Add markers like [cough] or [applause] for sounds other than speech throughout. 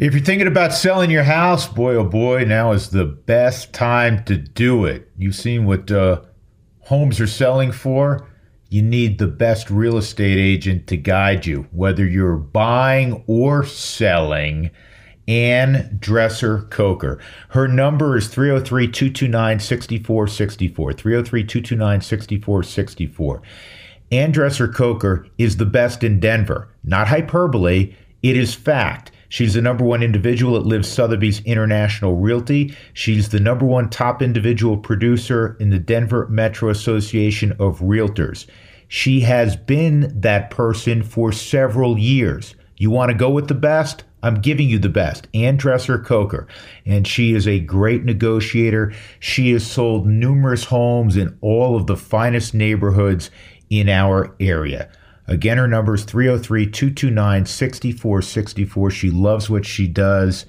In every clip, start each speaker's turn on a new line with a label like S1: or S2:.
S1: If you're thinking about selling your house, boy oh boy, now is the best time to do it. You've seen what uh, homes are selling for. You need the best real estate agent to guide you, whether you're buying or selling. Ann Dresser Coker. Her number is 303 229 6464. 303 229 6464. Ann Dresser Coker is the best in Denver. Not hyperbole, it is fact. She's the number one individual at Liv Sotheby's International Realty. She's the number one top individual producer in the Denver Metro Association of Realtors. She has been that person for several years. You want to go with the best? I'm giving you the best. Ann Dresser Coker. And she is a great negotiator. She has sold numerous homes in all of the finest neighborhoods in our area. Again, her number is 303 229 6464. She loves what she does.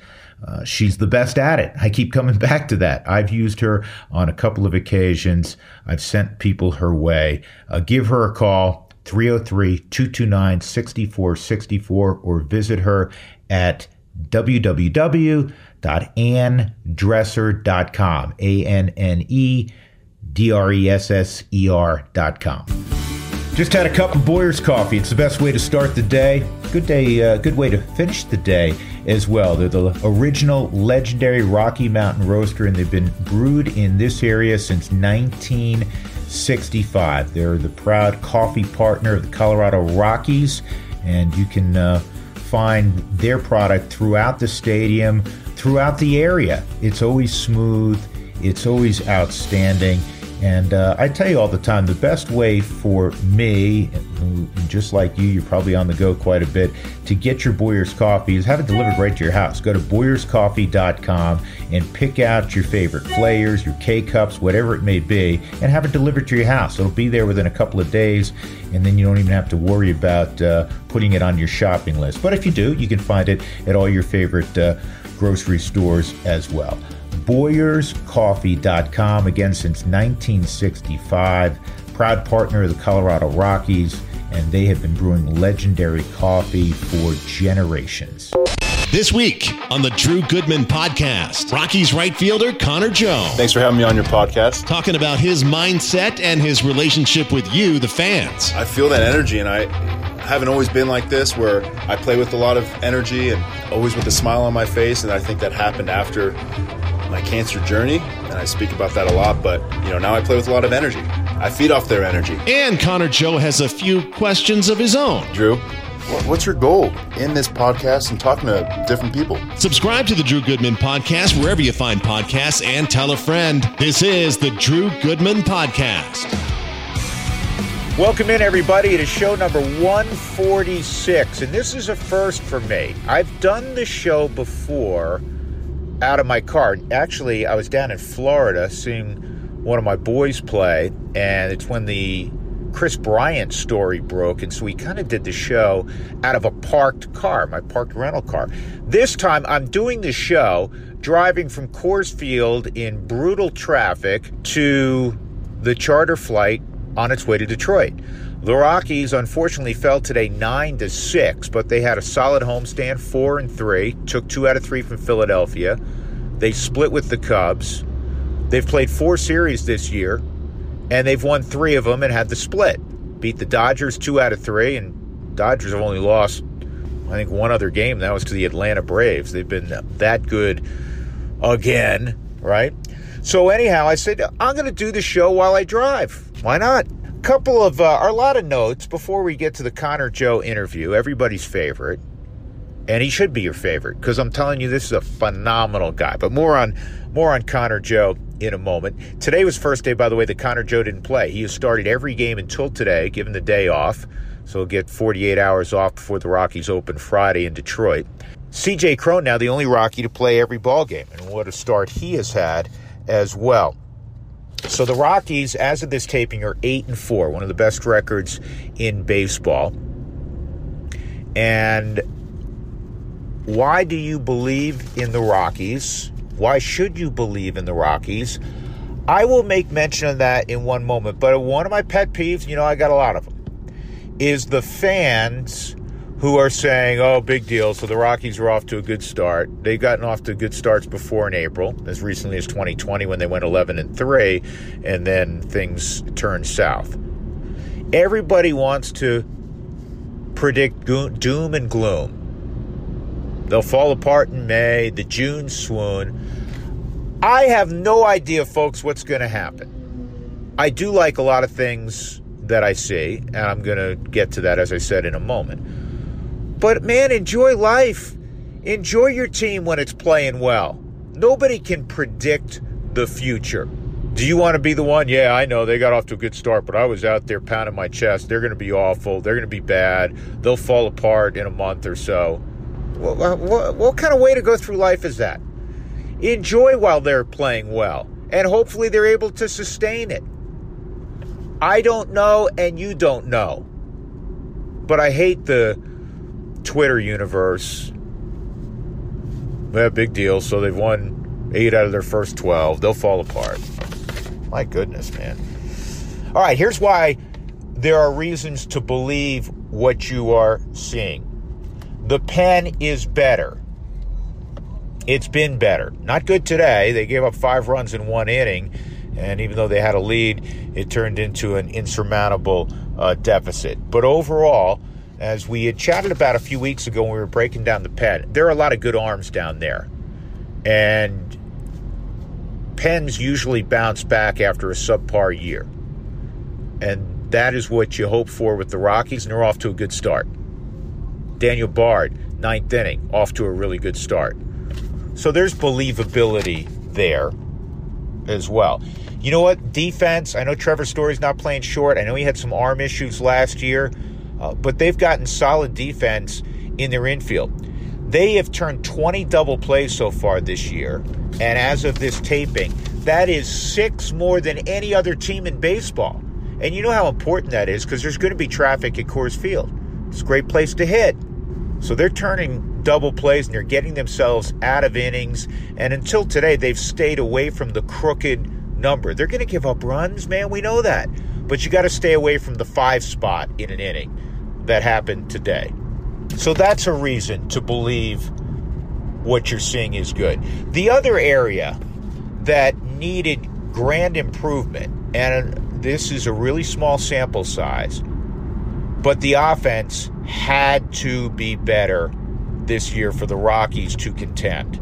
S1: Uh, she's the best at it. I keep coming [laughs] back to that. I've used her on a couple of occasions. I've sent people her way. Uh, give her a call, 303 229 6464, or visit her at www.annedresser.com. A N N E D R E S S E R.com. Just had a cup of Boyer's coffee. It's the best way to start the day. Good day, uh, good way to finish the day as well. They're the original legendary Rocky Mountain Roaster, and they've been brewed in this area since 1965. They're the proud coffee partner of the Colorado Rockies, and you can uh, find their product throughout the stadium, throughout the area. It's always smooth, it's always outstanding. And uh, I tell you all the time, the best way for me, just like you, you're probably on the go quite a bit, to get your Boyer's coffee is have it delivered right to your house. Go to boyerscoffee.com and pick out your favorite flavors, your K cups, whatever it may be, and have it delivered to your house. It'll be there within a couple of days, and then you don't even have to worry about uh, putting it on your shopping list. But if you do, you can find it at all your favorite uh, grocery stores as well. BoyersCoffee.com, again since 1965, proud partner of the Colorado Rockies, and they have been brewing legendary coffee for generations.
S2: This week on the Drew Goodman podcast, Rockies right fielder Connor Joe.
S3: Thanks for having me on your podcast.
S2: Talking about his mindset and his relationship with you, the fans.
S3: I feel that energy, and I haven't always been like this where I play with a lot of energy and always with a smile on my face. And I think that happened after my cancer journey, and I speak about that a lot. But you know, now I play with a lot of energy. I feed off their energy.
S2: And Connor Joe has a few questions of his own.
S3: Drew, what's your goal in this podcast and talking to different people?
S2: Subscribe to the Drew Goodman podcast wherever you find podcasts, and tell a friend. This is the Drew Goodman podcast.
S1: Welcome in, everybody. It is show number 146, and this is a first for me. I've done the show before out of my car. Actually, I was down in Florida seeing one of my boys play, and it's when the Kris Bryant story broke, and so we kind of did the show out of a parked car, my parked rental car. This time, I'm doing the show driving from Coors Field in brutal traffic to the charter flight on its way to Detroit. The Rockies unfortunately fell today 9 to 6, but they had a solid homestand, 4 and 3, took 2 out of 3 from Philadelphia. They split with the Cubs. They've played 4 series this year and they've won 3 of them and had the split. Beat the Dodgers 2 out of 3 and Dodgers have only lost I think one other game that was to the Atlanta Braves. They've been that good again, right? So anyhow, I said I'm going to do the show while I drive. Why not? Couple of uh, a lot of notes before we get to the Connor Joe interview. Everybody's favorite, and he should be your favorite because I'm telling you, this is a phenomenal guy. But more on more on Connor Joe in a moment. Today was first day, by the way, that Connor Joe didn't play. He has started every game until today, given the day off. So he'll get 48 hours off before the Rockies open Friday in Detroit. CJ Cron now the only Rocky to play every ball game, and what a start he has had as well. So the Rockies, as of this taping, are eight and four, one of the best records in baseball. And why do you believe in the Rockies? Why should you believe in the Rockies? I will make mention of that in one moment, but one of my pet peeves, you know, I got a lot of them, is the fans who are saying, oh, big deal. So the Rockies are off to a good start. They've gotten off to good starts before in April, as recently as 2020 when they went 11 and 3, and then things turned south. Everybody wants to predict doom and gloom. They'll fall apart in May, the June swoon. I have no idea, folks, what's going to happen. I do like a lot of things that I see, and I'm going to get to that, as I said, in a moment. But man, enjoy life. Enjoy your team when it's playing well. Nobody can predict the future. Do you want to be the one? Yeah, I know they got off to a good start, but I was out there pounding my chest. They're going to be awful. They're going to be bad. They'll fall apart in a month or so. What, what, what kind of way to go through life is that? Enjoy while they're playing well, and hopefully they're able to sustain it. I don't know, and you don't know. But I hate the Twitter universe. Yeah, big deal. So they've won eight out of their first 12. They'll fall apart. My goodness, man. All right, here's why there are reasons to believe what you are seeing. The pen is better. It's been better. Not good today. They gave up five runs in one inning, and even though they had a lead, it turned into an insurmountable uh, deficit. But overall, as we had chatted about a few weeks ago when we were breaking down the pen, there are a lot of good arms down there. And pens usually bounce back after a subpar year. And that is what you hope for with the Rockies, and they're off to a good start. Daniel Bard, ninth inning, off to a really good start. So there's believability there as well. You know what? Defense, I know Trevor Story's not playing short. I know he had some arm issues last year. Uh, but they've gotten solid defense in their infield. They have turned 20 double plays so far this year, and as of this taping, that is six more than any other team in baseball. And you know how important that is because there's going to be traffic at Coors Field. It's a great place to hit. So they're turning double plays and they're getting themselves out of innings. And until today, they've stayed away from the crooked number. They're going to give up runs, man. We know that. But you got to stay away from the five spot in an inning that happened today. So that's a reason to believe what you're seeing is good. The other area that needed grand improvement, and this is a really small sample size, but the offense had to be better this year for the Rockies to contend.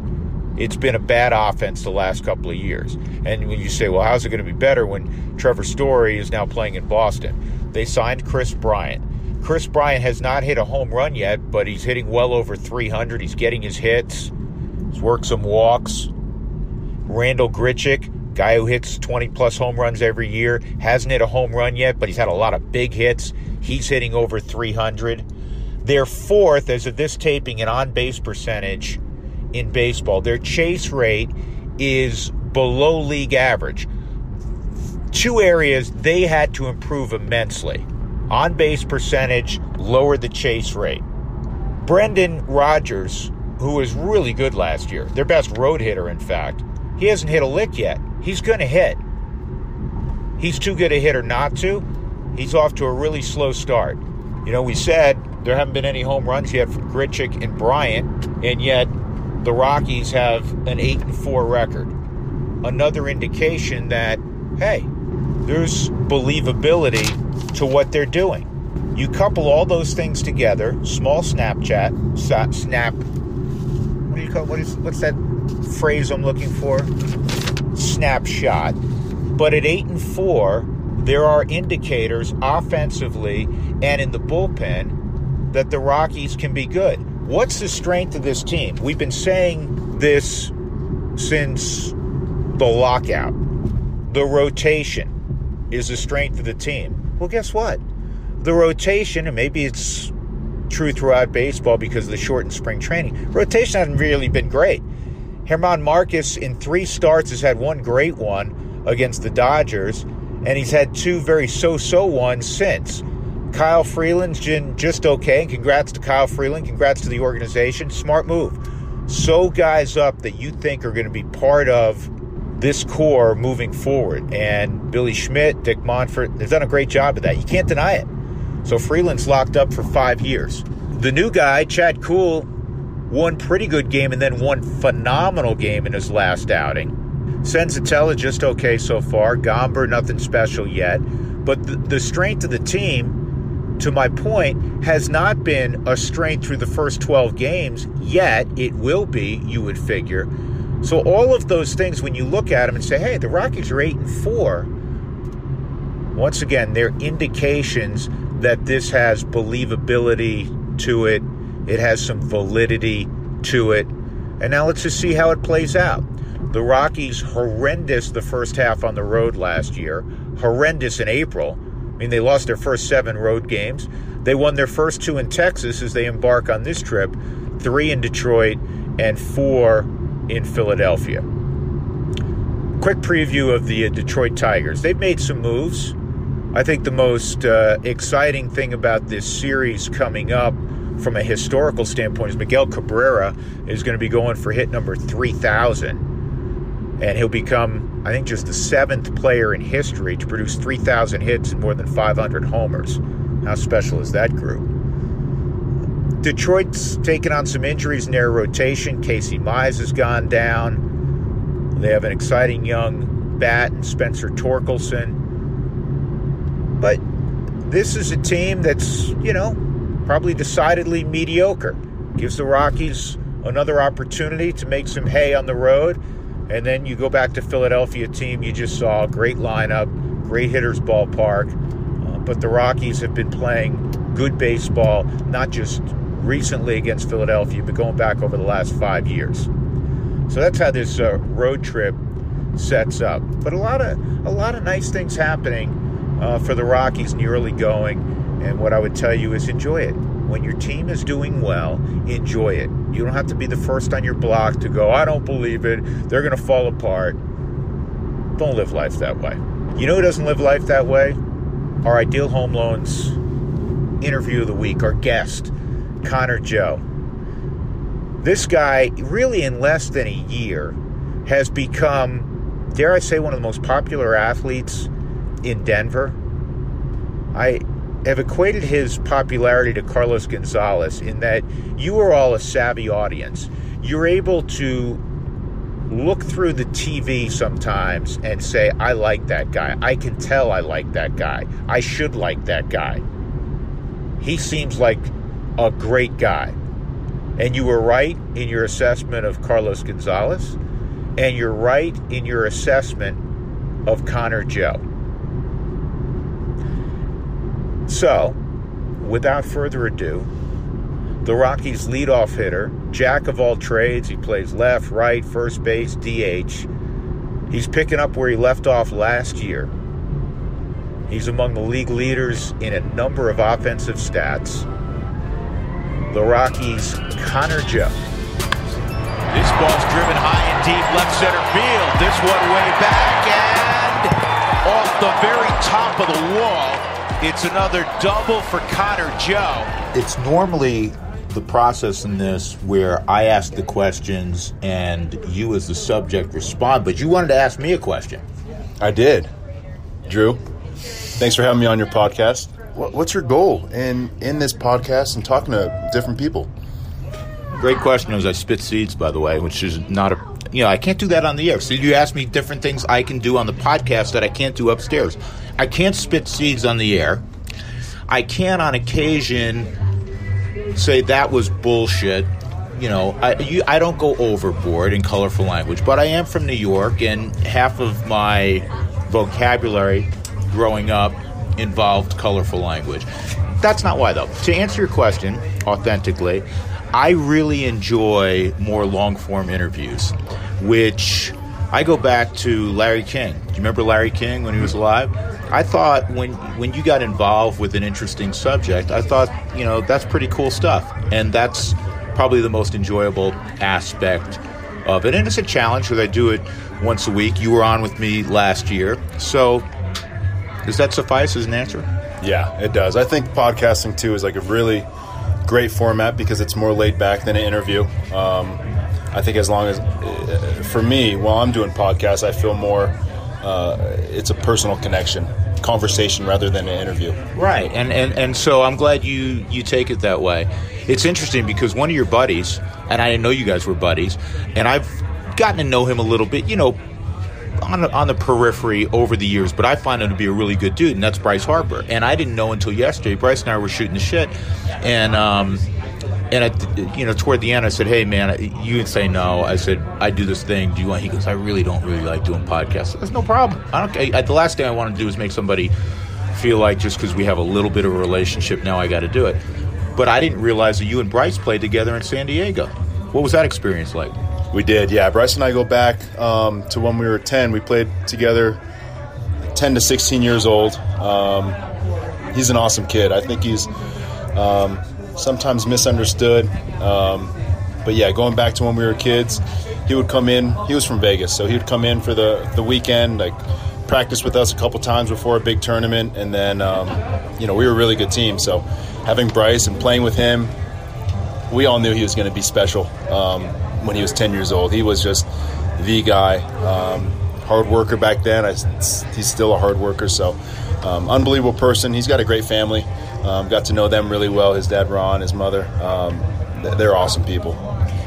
S1: It's been a bad offense the last couple of years. And when you say, well, how's it going to be better when Trevor Story is now playing in Boston? They signed Kris Bryant. Kris Bryant has not hit a home run yet, but he's hitting well over 300. He's getting his hits. He's worked some walks. Randall Grichuk, guy who hits 20 plus home runs every year, hasn't hit a home run yet, but he's had a lot of big hits. He's hitting over 300. They're fourth, as of this taping, in on base percentage in baseball. Their chase rate is below league average. Two areas they had to improve immensely on base percentage, lower the chase rate. Brendan Rodgers, who was really good last year, their best road hitter, in fact, he hasn't hit a lick yet. He's going to hit. He's too good a hitter not to. He's off to a really slow start. You know, we said there haven't been any home runs yet from Grichuk and Bryant, and yet the Rockies have an 8 and 4 record. Another indication that, hey, there's believability to what they're doing. You couple all those things together, small Snapchat, snap, what do you call, what is, what's that phrase I'm looking for? Snapshot. But at 8 and 4, there are indicators offensively and in the bullpen that the Rockies can be good. What's the strength of this team? We've been saying this since the lockout. The rotation is the strength of the team. Well, guess what? The rotation, and maybe it's true throughout baseball because of the shortened spring training, rotation hasn't really been great. Germán Márquez, in three starts has had one great one against the Dodgers, and he's had two very so-so ones since. Kyle Freeland's been just okay, and congrats to Kyle Freeland. Congrats to the organization. Smart move. So guys up that you think are going to be part of this core moving forward. And Billy Schmidt, Dick Monfort, they've done a great job of that. You can't deny it. So Freeland's locked up for five years. The new guy, Chad Kuhl, one pretty good game and then one phenomenal game in his last outing. Senzatela just okay so far. Gomber, nothing special yet. But the, the strength of the team, to my point, has not been a strength through the first 12 games, yet it will be, you would figure. So all of those things, when you look at them and say, hey, the Rockies are 8 and 4, once again, they're indications that this has believability to it. It has some validity to it. And now let's just see how it plays out. The Rockies horrendous the first half on the road last year, horrendous in April. I mean, they lost their first seven road games. They won their first two in Texas as they embark on this trip, three in Detroit and four in Philadelphia. Quick preview of the uh, Detroit Tigers. They've made some moves. I think the most uh, exciting thing about this series coming up from a historical standpoint is Miguel Cabrera is going to be going for hit number 3,000 and he'll become, I think, just the seventh player in history to produce 3,000 hits and more than 500 homers. How special is that group? Detroit's taken on some injuries in their rotation. Casey Mize has gone down. They have an exciting young bat and Spencer Torkelson. But this is a team that's, you know, probably decidedly mediocre. Gives the Rockies another opportunity to make some hay on the road and then you go back to Philadelphia team you just saw, great lineup, great hitters ballpark. Uh, but the Rockies have been playing good baseball, not just recently against Philadelphia, but going back over the last five years. So that's how this uh, road trip sets up. But a lot of a lot of nice things happening uh, for the Rockies in the early going. And what I would tell you is enjoy it. When your team is doing well, enjoy it. You don't have to be the first on your block to go, I don't believe it. They're going to fall apart. Don't live life that way. You know who doesn't live life that way? Our Ideal Home Loans interview of the week, our guest, Connor Joe. This guy, really in less than a year, has become, dare I say, one of the most popular athletes in Denver. I have equated his popularity to Carlos Gonzalez in that you are all a savvy audience. You're able to look through the TV sometimes and say, I like that guy. I can tell I like that guy. I should like that guy. He seems like a great guy. And you were right in your assessment of Carlos Gonzalez, and you're right in your assessment of Connor Joe. So, without further ado, the Rockies' leadoff hitter, jack of all trades, he plays left, right, first base, DH. He's picking up where he left off last year. He's among the league leaders in a number of offensive stats. The Rockies' Connor Joe.
S4: This ball's driven high and deep left center field. This one way back and off the very top of the wall. It's another double for Connor Joe.
S1: It's normally the process in this where I ask the questions and you, as the subject, respond, but you wanted to ask me a question.
S3: I did. Drew, thanks for having me on your podcast. What's your goal in, in this podcast and talking to different people?
S1: Great question. As I spit seeds, by the way, which is not a you know, I can't do that on the air. So you ask me different things I can do on the podcast that I can't do upstairs. I can't spit seeds on the air. I can, on occasion, say that was bullshit. You know, I, you, I don't go overboard in colorful language, but I am from New York, and half of my vocabulary growing up involved colorful language. That's not why, though. To answer your question authentically, I really enjoy more long form interviews, which I go back to Larry King. Do you remember Larry King when he was alive? I thought when when you got involved with an interesting subject, I thought, you know, that's pretty cool stuff. And that's probably the most enjoyable aspect of it. And it's a challenge because I do it once a week. You were on with me last year. So does that suffice as an answer?
S3: Yeah, it does. I think podcasting too is like a really great format because it's more laid back than an interview. Um, I think as long as, uh, for me, while I'm doing podcasts, I feel more. Uh, it's a personal connection, conversation rather than an interview.
S1: Right, and, and and so I'm glad you you take it that way. It's interesting because one of your buddies, and I didn't know you guys were buddies, and I've gotten to know him a little bit, you know, on the, on the periphery over the years, but I find him to be a really good dude, and that's Bryce Harper. And I didn't know until yesterday. Bryce and I were shooting the shit, and um, and I, you know, toward the end, I said, "Hey, man, you would say no." I said, "I do this thing. Do you want?" He goes, "I really don't really like doing podcasts." That's no problem. I don't. I, the last thing I want to do is make somebody feel like just because we have a little bit of a relationship now, I got to do it. But I didn't realize that you and Bryce played together in San Diego. What was that experience like?
S3: We did, yeah. Bryce and I go back um, to when we were 10. We played together 10 to 16 years old. Um, he's an awesome kid. I think he's um, sometimes misunderstood. Um, but yeah, going back to when we were kids, he would come in. He was from Vegas, so he would come in for the, the weekend, like practice with us a couple times before a big tournament. And then, um, you know, we were a really good team. So having Bryce and playing with him, we all knew he was going to be special um, when he was 10 years old. He was just the guy. Um, hard worker back then. I, he's still a hard worker. So, um, unbelievable person. He's got a great family. Um, got to know them really well. His dad, Ron, his mother. Um, they're awesome people.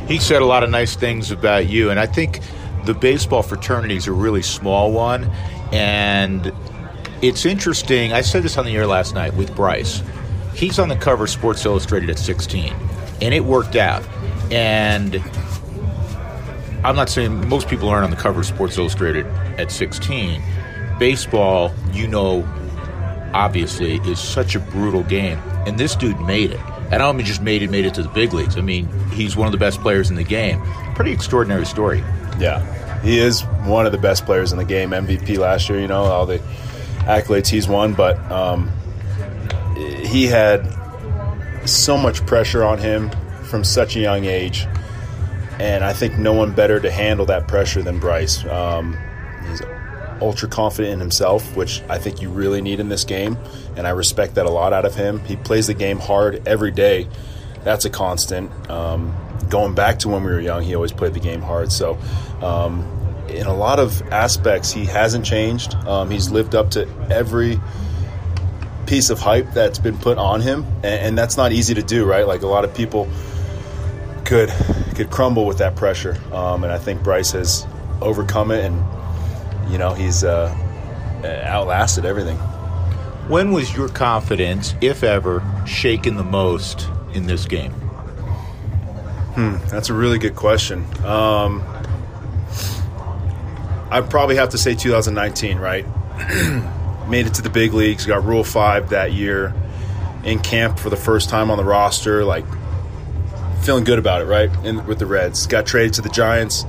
S1: He said a lot of nice things about you, and I think the baseball fraternity is a really small one. And it's interesting. I said this on the air last night with Bryce. He's on the cover of Sports Illustrated at 16, and it worked out. And I'm not saying most people aren't on the cover of Sports Illustrated at 16. Baseball, you know, obviously, is such a brutal game. And this dude made it. And I mean just made it, made it to the big leagues. I mean, he's one of the best players in the game. Pretty extraordinary story.
S3: Yeah. He is one of the best players in the game. MVP last year, you know, all the accolades he's won. But um, he had so much pressure on him from such a young age. And I think no one better to handle that pressure than Bryce. Um, he's ultra confident in himself, which I think you really need in this game, and I respect that a lot out of him. He plays the game hard every day. That's a constant. Um, going back to when we were young, he always played the game hard. So, um, in a lot of aspects, he hasn't changed. Um, he's lived up to every piece of hype that's been put on him, and, and that's not easy to do, right? Like a lot of people could could crumble with that pressure, um, and I think Bryce has overcome it and you know, he's uh, outlasted everything.
S1: When was your confidence, if ever, shaken the most in this game?
S3: Hmm, that's a really good question. Um, I probably have to say 2019, right? [clears throat] Made it to the big leagues, got Rule 5 that year in camp for the first time on the roster, like feeling good about it, right? In, with the Reds. Got traded to the Giants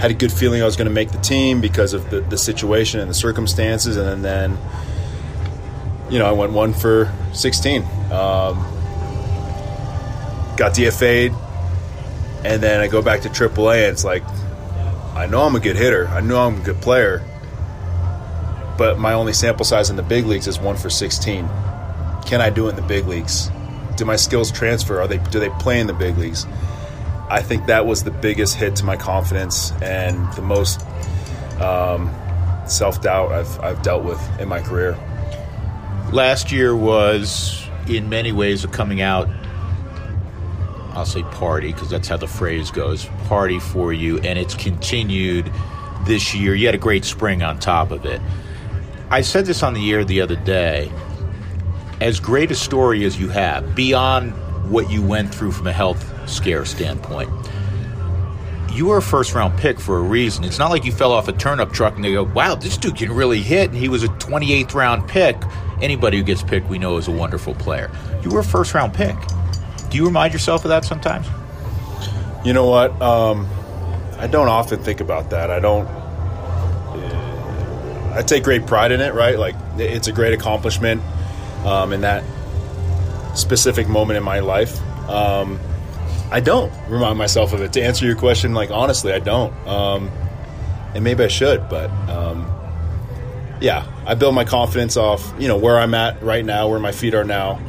S3: had a good feeling I was going to make the team because of the, the situation and the circumstances, and then, you know I went one for 16. Um, got DFA'd, and then I go back to AAA, and it's like I know I'm a good hitter, I know I'm a good player, but my only sample size in the big leagues is one for 16. Can I do it in the big leagues? Do my skills transfer? Are they do they play in the big leagues? I think that was the biggest hit to my confidence and the most um, self doubt I've, I've dealt with in my career.
S1: Last year was, in many ways, a coming out. I'll say party because that's how the phrase goes party for you, and it's continued this year. You had a great spring on top of it. I said this on the air the other day. As great a story as you have, beyond what you went through from a health scare standpoint. You were a first round pick for a reason. It's not like you fell off a turnip truck and they go, wow, this dude can really hit. And he was a 28th round pick. Anybody who gets picked, we know, is a wonderful player. You were a first round pick. Do you remind yourself of that sometimes?
S3: You know what? Um, I don't often think about that. I don't. I take great pride in it, right? Like, it's a great accomplishment um, in that specific moment in my life. Um, I don't remind myself of it. To answer your question, like honestly, I don't. Um, and maybe I should, but um, yeah, I build my confidence off you know where I'm at right now, where my feet are now,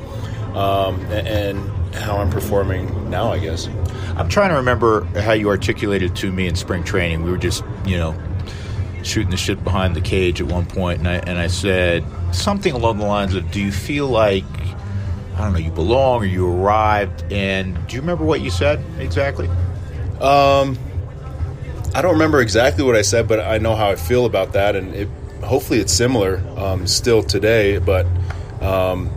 S3: um, and how I'm performing now. I guess.
S1: I'm trying to remember how you articulated to me in spring training. We were just you know shooting the shit behind the cage at one point, and I and I said something along the lines of, "Do you feel like?" I don't know, you belong or you arrived. And do you remember what you said exactly?
S3: Um, I don't remember exactly what I said, but I know how I feel about that, and it, hopefully it's similar um, still today. But um,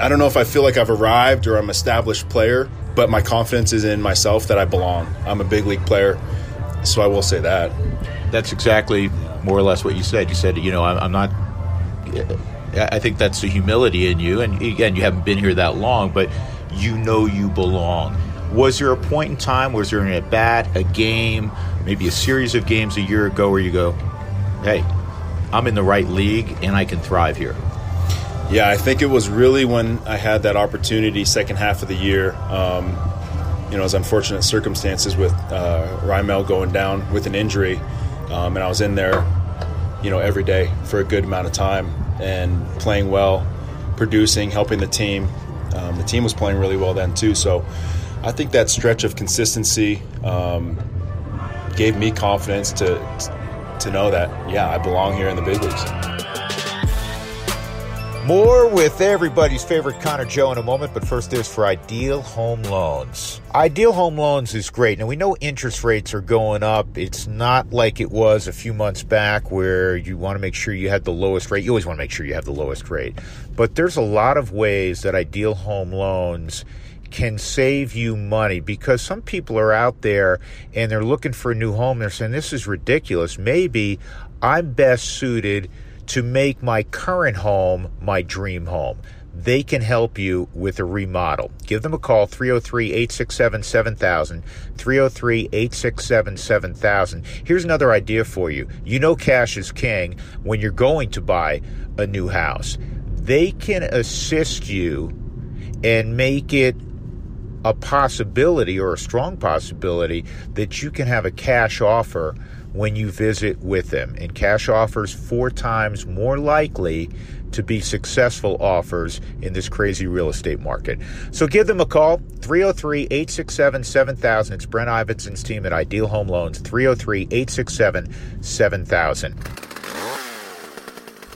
S3: I don't know if I feel like I've arrived or I'm an established player, but my confidence is in myself that I belong. I'm a big league player, so I will say that.
S1: That's exactly more or less what you said. You said, you know, I'm not. I think that's the humility in you, and again, you haven't been here that long, but you know you belong. Was there a point in time, was there an at bat, a game, maybe a series of games a year ago where you go, hey, I'm in the right league and I can thrive here?
S3: Yeah, I think it was really when I had that opportunity second half of the year. Um, you know, as unfortunate circumstances with uh, Raimel going down with an injury, um, and I was in there, you know, every day for a good amount of time and playing well, producing, helping the team. Um, the team was playing really well then too. So I think that stretch of consistency um, gave me confidence to to know that yeah, I belong here in the big leagues.
S1: More with everybody's favorite Connor Joe in a moment, but first there's for Ideal Home Loans. Ideal Home Loans is great. Now we know interest rates are going up. It's not like it was a few months back where you want to make sure you had the lowest rate. You always want to make sure you have the lowest rate. But there's a lot of ways that Ideal Home Loans can save you money because some people are out there and they're looking for a new home. They're saying, This is ridiculous. Maybe I'm best suited to make my current home my dream home. They can help you with a remodel. Give them a call 303 867 7000. 303 867 7000. Here's another idea for you. You know, cash is king when you're going to buy a new house. They can assist you and make it a possibility or a strong possibility that you can have a cash offer when you visit with them. And cash offers four times more likely to be successful offers in this crazy real estate market. So give them a call, 303 867 7000. It's Brent Ivinson's team at Ideal Home Loans, 303 867 7000.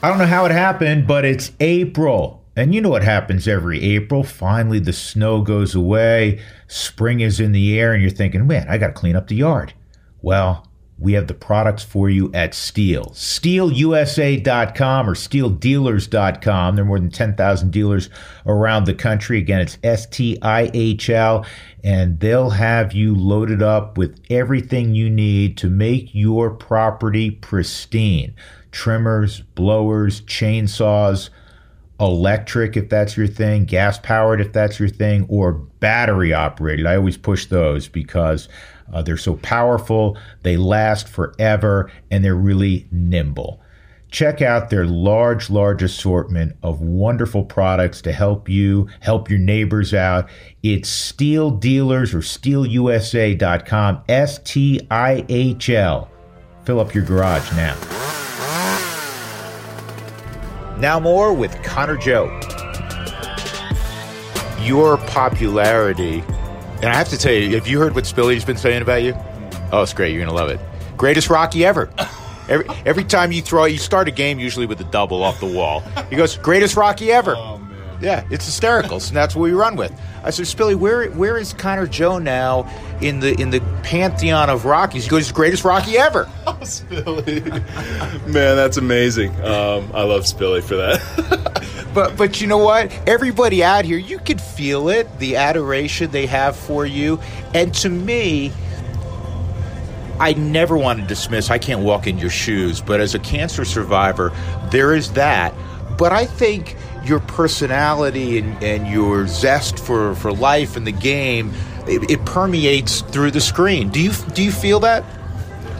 S1: I don't know how it happened, but it's April. And you know what happens every April? Finally, the snow goes away, spring is in the air, and you're thinking, man, I got to clean up the yard. Well, we have the products for you at Stihl. StihlUSA.com or StihlDealers.com. There are more than 10,000 dealers around the country. Again, it's S T I H L, and they'll have you loaded up with everything you need to make your property pristine trimmers, blowers, chainsaws electric if that's your thing, gas powered if that's your thing, or battery operated. I always push those because uh, they're so powerful, they last forever, and they're really nimble. Check out their large, large assortment of wonderful products to help you, help your neighbors out. It's Stihl Dealers or StihlUSA.com, S T I H L. Fill up your garage now. Now, more with Connor Joe. Your popularity and I have to tell you, have you heard what Spilly's been saying about you? Oh, it's great. You're going to love it. Greatest Rocky ever. Every, every time you throw, you start a game usually with a double off the wall. He goes, greatest Rocky ever. Oh, yeah, it's hysterical. So that's what we run with. I said, Spilly, where where is Connor Joe now in the in the pantheon of Rockies? He goes, greatest Rocky ever. [laughs]
S3: Oh, Spilly, man, that's amazing. Um, I love Spilly for that. [laughs]
S1: but but you know what? Everybody out here, you can feel it, the adoration they have for you, and to me. I never want to dismiss, I can't walk in your shoes, but as a cancer survivor, there is that. But I think your personality and, and your zest for, for life and the game, it, it permeates through the screen. Do you do you feel that?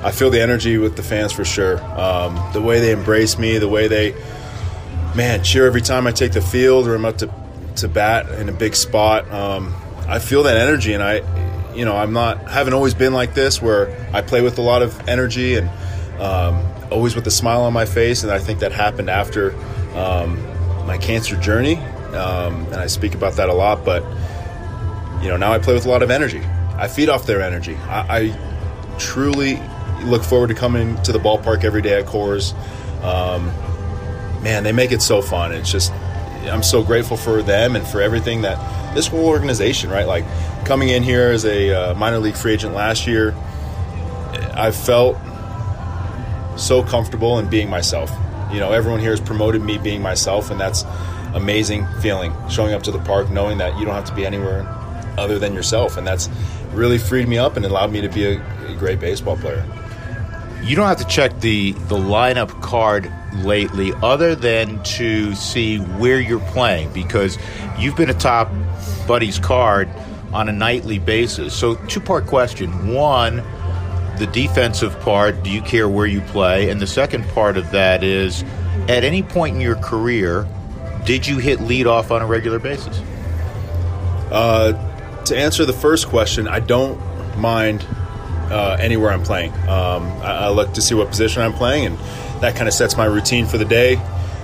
S3: I feel the energy with the fans for sure. Um, the way they embrace me, the way they, man, cheer every time I take the field or I'm up to, to bat in a big spot. Um, I feel that energy, and I, you know, I'm not haven't always been like this where I play with a lot of energy and um, always with a smile on my face, and I think that happened after um, my cancer journey, um, and I speak about that a lot. But you know, now I play with a lot of energy. I feed off their energy. I, I truly look forward to coming to the ballpark every day at Coors. Um, man, they make it so fun. It's just I'm so grateful for them and for everything that this whole organization, right? Like coming in here as a uh, minor league free agent last year, I felt so comfortable in being myself. You know, everyone here has promoted me being myself, and that's amazing feeling. Showing up to the park, knowing that you don't have to be anywhere other than yourself, and that's really freed me up and allowed me to be a, a great baseball player.
S1: You don't have to check the the lineup card lately, other than to see where you're playing, because you've been atop Buddy's card on a nightly basis. So, two part question: one the defensive part, do you care where you play? And the second part of that is, at any point in your career, did you hit leadoff on a regular basis?
S3: Uh, to answer the first question, I don't mind uh, anywhere I'm playing. Um, I, I, look to see what position I'm playing, and that kind of sets my routine for the day,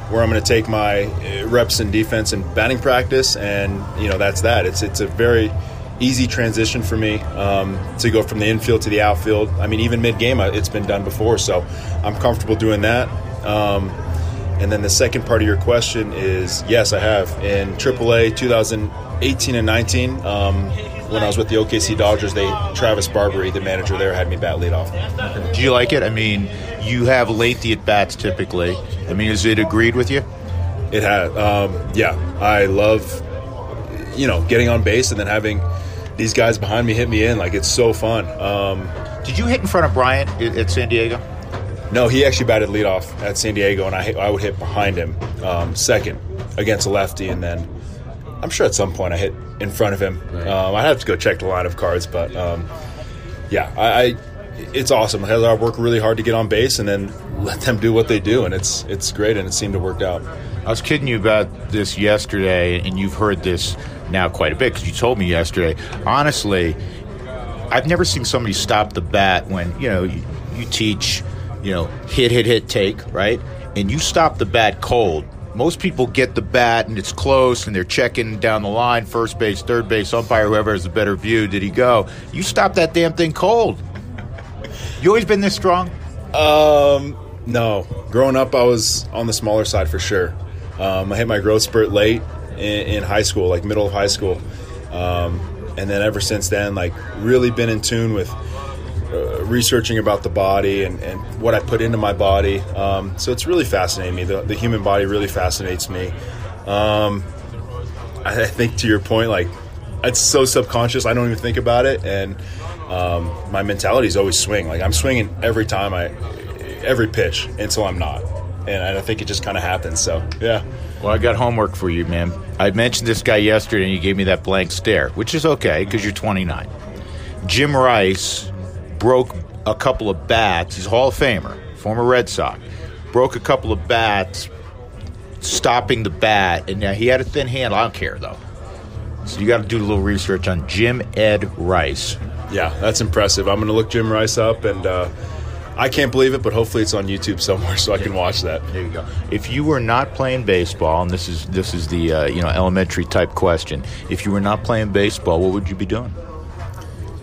S3: where I'm going to take my uh, reps in defense and batting practice, and you know that's that. It's it's a very easy transition for me um, to go from the infield to the outfield. I mean, even mid game, it's been done before, so I'm comfortable doing that. Um, and then the second part of your question is yes, I have. In AAA 2018 and 19, um, when I was with the OKC Dodgers, they Travis Barbary, the manager there, had me bat leadoff.
S1: Do you like it? I mean, you have late at bats typically. I mean, is it agreed with you?
S3: It has. Um, yeah, I love you know getting on base and then having these guys behind me hit me in. Like it's so fun. Um,
S1: Did you hit in front of Bryant at San Diego?
S3: No, he actually batted leadoff at San Diego, and I I would hit behind him um, second against a lefty, and then I'm sure at some point I hit in front of him. Right. Um, I have to go check the line of cards, but um, yeah, I, I, it's awesome I work really hard to get on base, and then let them do what they do, and it's it's great, and it seemed to work out.
S1: I was kidding you about this yesterday, and you've heard this now quite a bit because you told me yesterday. Honestly, I've never seen somebody stop the bat when you know you, you teach, you know, hit, hit, hit, take, right, and you stop the bat cold. Most people get the bat and it's close and they're checking down the line, first base, third base, umpire, whoever has a better view. Did he go? You stop that damn thing cold. You always been this strong?
S3: Um, no. Growing up, I was on the smaller side for sure. Um, I hit my growth spurt late, in, in high school, like middle of high school. Um, and then ever since then, like really been in tune with researching about the body and, and, what I put into my body. Um, so it's really fascinating me. The, the, human body really fascinates me. Um, I, I, think to your point, like it's so subconscious. I don't even think about it, and um, my mentality is always swing. Like I'm swinging every time I, every pitch until I'm not, and I think it just kind of happens. So yeah.
S1: Well, I got homework for you, man. I mentioned this guy yesterday, and you gave me that blank stare, which is okay because you're 29. Jim Rice broke a couple of bats. He's a Hall of Famer, former Red Sox. Broke a couple of bats, stopping the bat, and now he had a thin hand. I don't care though. So you got to do a little research on Jim Ed Rice.
S3: Yeah, that's impressive. I'm going to look Jim Rice up and. Uh, I can't believe it, but hopefully it's on YouTube somewhere [laughs] so I can watch that.
S1: There you go. If you were not playing baseball, and this is this is the uh, you know elementary type question, if you were not playing baseball, what would you be doing?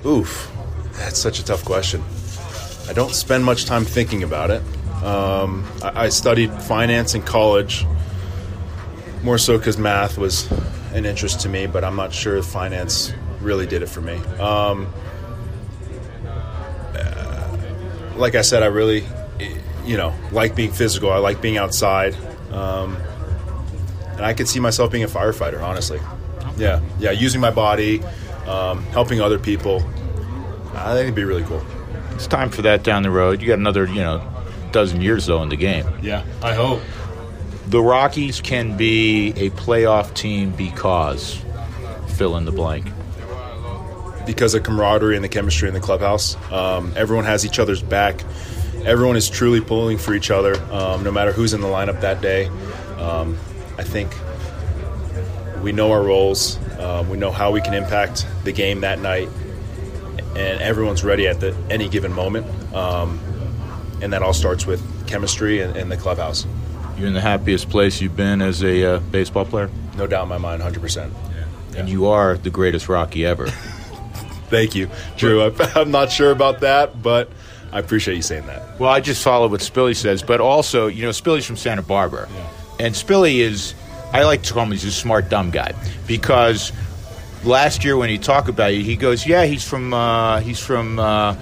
S3: Oof, that's such a tough question. I don't spend much time thinking about it. Um, I, I, studied finance in college, more so because math was an interest to me, but I'm not sure finance really did it for me. Um, like I said, I really, you know, like being physical. I like being outside, um, and I could see myself being a firefighter. Honestly, yeah, yeah, using my body, um, helping other people. I think it'd be really cool.
S1: It's time for that down the road. You got another, you know, dozen years though in the game.
S3: Yeah, I hope.
S1: The Rockies can be a playoff team because fill in the blank
S3: because of camaraderie and the chemistry in the clubhouse. Um, everyone has each other's back. Everyone is truly pulling for each other, um, no matter who's in the lineup that day. Um, I think we know our roles. Um, we know how we can impact the game that night, and everyone's ready at the, any given moment. Um, and that all starts with chemistry and, and, the clubhouse.
S1: You're in the happiest place you've been as a uh, baseball player?
S3: No doubt in my mind, 100%.
S1: Yeah. And you are the greatest Rocky ever. [laughs]
S3: Thank you, Drew. I'm not sure about that, but I appreciate you saying that.
S1: Well, I just follow what Spilly says, but also, you know, Spilly's from Santa Barbara, yeah. and Spilly is I like to call him he's a smart dumb guy because last year when he talked about you, he goes, "Yeah, he's from uh, he's from uh,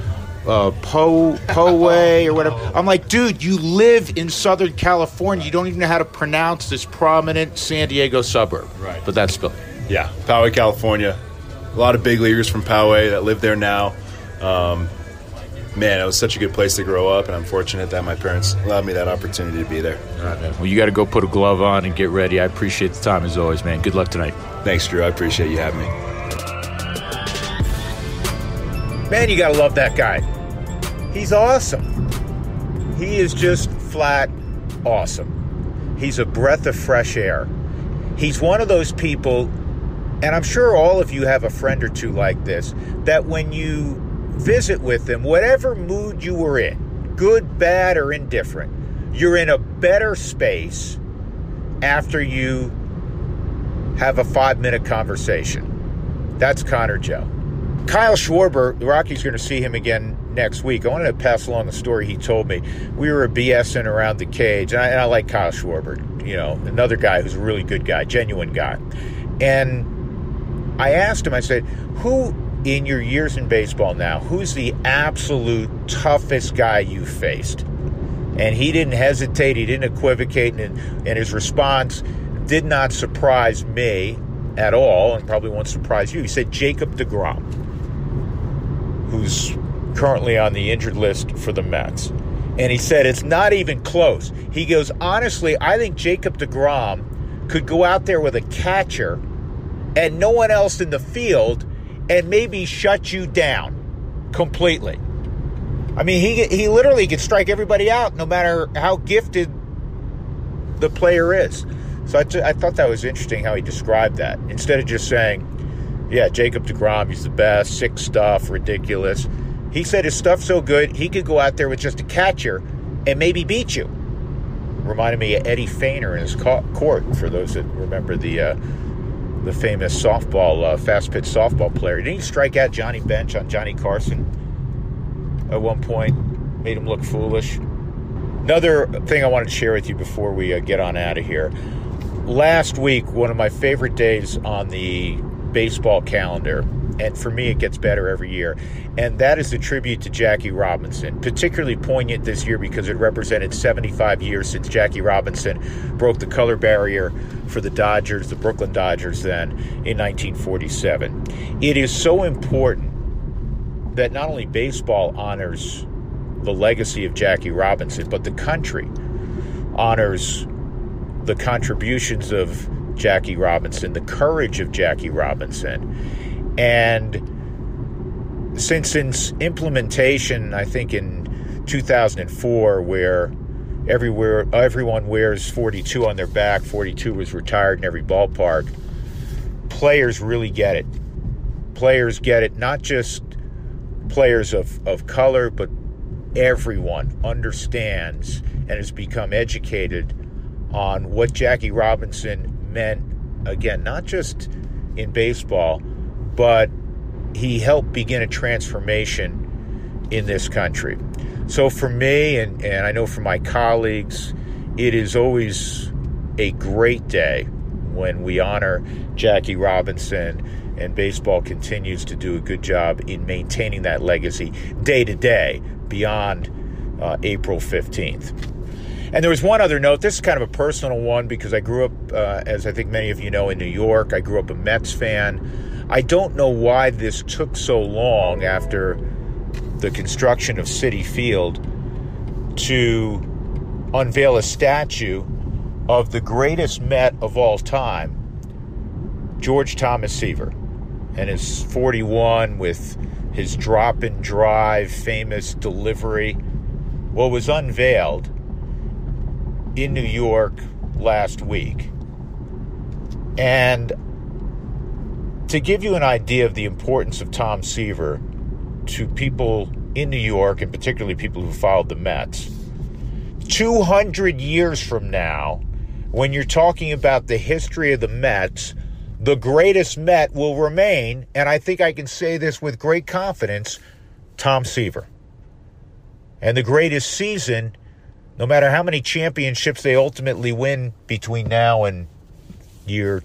S1: uh, Po Poway or whatever." I'm like, "Dude, you live in Southern California. You don't even know how to pronounce this prominent San Diego suburb."
S3: Right.
S1: But that's still
S3: Yeah, Poway, California. A lot of big leaguers from Poway that live there now. Um, man, it was such a good place to grow up, and I'm fortunate that my parents allowed me that opportunity to be there.
S1: Well, you got to go put a glove on and get ready. I appreciate the time as always, man. Good luck tonight.
S3: Thanks, Drew. I appreciate you having me.
S1: Man, you got to love that guy. He's awesome. He is just flat awesome. He's a breath of fresh air. He's one of those people, and I'm sure all of you have a friend or two like this, that when you visit with them, whatever mood you were in, good, bad, or indifferent, you're in a better space after you have a five minute conversation. That's Connor Joe. Kyle Schwarber, the are going to see him again next week. I wanted to pass along a story he told me. We were BSing around the cage, and I, and I like Kyle Schwarber, you know, another guy who's a really good guy, genuine guy. And I asked him, I said, who in your years in baseball now, who's the absolute toughest guy you faced? And he didn't hesitate, he didn't equivocate, and, and his response did not surprise me at all, and probably won't surprise you. He said Jacob DeGrom who's currently on the injured list for the Mets. And he said it's not even close. He goes, honestly, I think Jacob DeGrom could go out there with a catcher and no one else in the field and maybe shut you down completely. I mean, he, he literally could strike everybody out no matter how gifted the player is. So I, t- I thought that was interesting how he described that. Instead of just saying, yeah, Jacob DeGrom, he's the best, sick stuff, ridiculous. He said his stuff's so good, he could go out there with just a catcher and maybe beat you. Reminded me of Eddie Feigner in his court, for those that remember the uh, the famous softball, uh, fast pitch softball player. Didn't he strike out Johnny Bench on Johnny Carson at one point? Made him look foolish. Another thing I wanted to share with you before we uh, get on out of here. Last week, one of my favorite days on the baseball calendar, and for me, it gets better every year. And that is a tribute to Jackie Robinson, particularly poignant this year because it represented 75 years since Jackie Robinson broke the color barrier for the Dodgers, the Brooklyn Dodgers, then in 1947. It is so important that not only baseball honors the legacy of Jackie Robinson, but the country honors the contributions of Jackie Robinson, the courage of Jackie Robinson. And since its implementation, I think in 2004, where everywhere everyone wears 42 on their back, 42 was retired in every ballpark, players really get it. Players get it, not just players of, of color, but everyone understands and has become educated on what Jackie Robinson meant, again, not just in baseball, but he helped begin a transformation in this country. So for me, and, and I know for my colleagues, it is always a great day when we honor Jackie Robinson and baseball continues to do a good job in maintaining that legacy day to day beyond uh, April 15th. And there was one other note. This is kind of a personal one because I grew up, uh, as I think many of you know, in New York. I grew up a Mets fan. I don't know why this took so long after the construction of Citi Field to unveil a statue of the greatest Met of all time, George Thomas Seaver, and his 41 with his drop and drive famous delivery. Well, was unveiled in New York last week. And to give you an idea of the importance of Tom Seaver to people in New York, and particularly people who followed the Mets, 200 years from now, when you're talking about the history of the Mets, the greatest Met will remain, and I think I can say this with great confidence Tom Seaver. And the greatest season no matter how many championships they ultimately win between now and year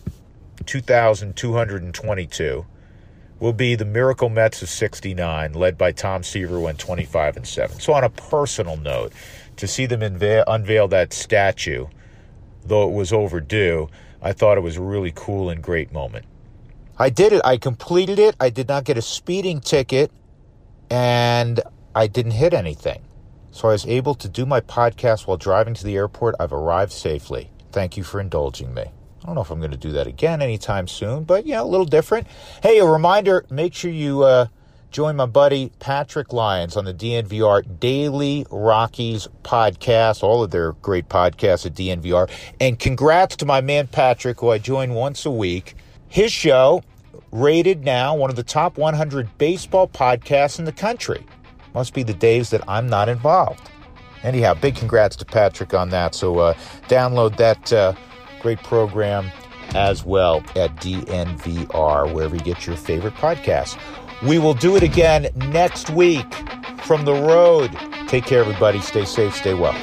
S1: 2222 will be the Miracle Mets of 69, led by Tom Seaver, went 25 and 7. So, on a personal note, to see them unveil, unveil that statue, though it was overdue, I thought it was a really cool and great moment. I did it. I completed it. I did not get a speeding ticket, and I didn't hit anything. So I was able to do my podcast while driving to the airport. I've arrived safely. Thank you for indulging me. I don't know if I'm going to do that again anytime soon, but yeah, a little different. Hey, a reminder make sure you uh, join my buddy Patrick Lyons on the DNVR Daily Rockies podcast, all of their great podcasts at DNVR. And congrats to my man Patrick, who I join once a week. His show, rated now one of the top 100 baseball podcasts in the country. Must be the days that I'm not involved. Anyhow, big congrats to Patrick on that. So uh, download that. Uh, Great program as well at DNVR, wherever you get your favorite podcasts. We will do it again next week from the road. Take care, everybody. Stay safe, stay well.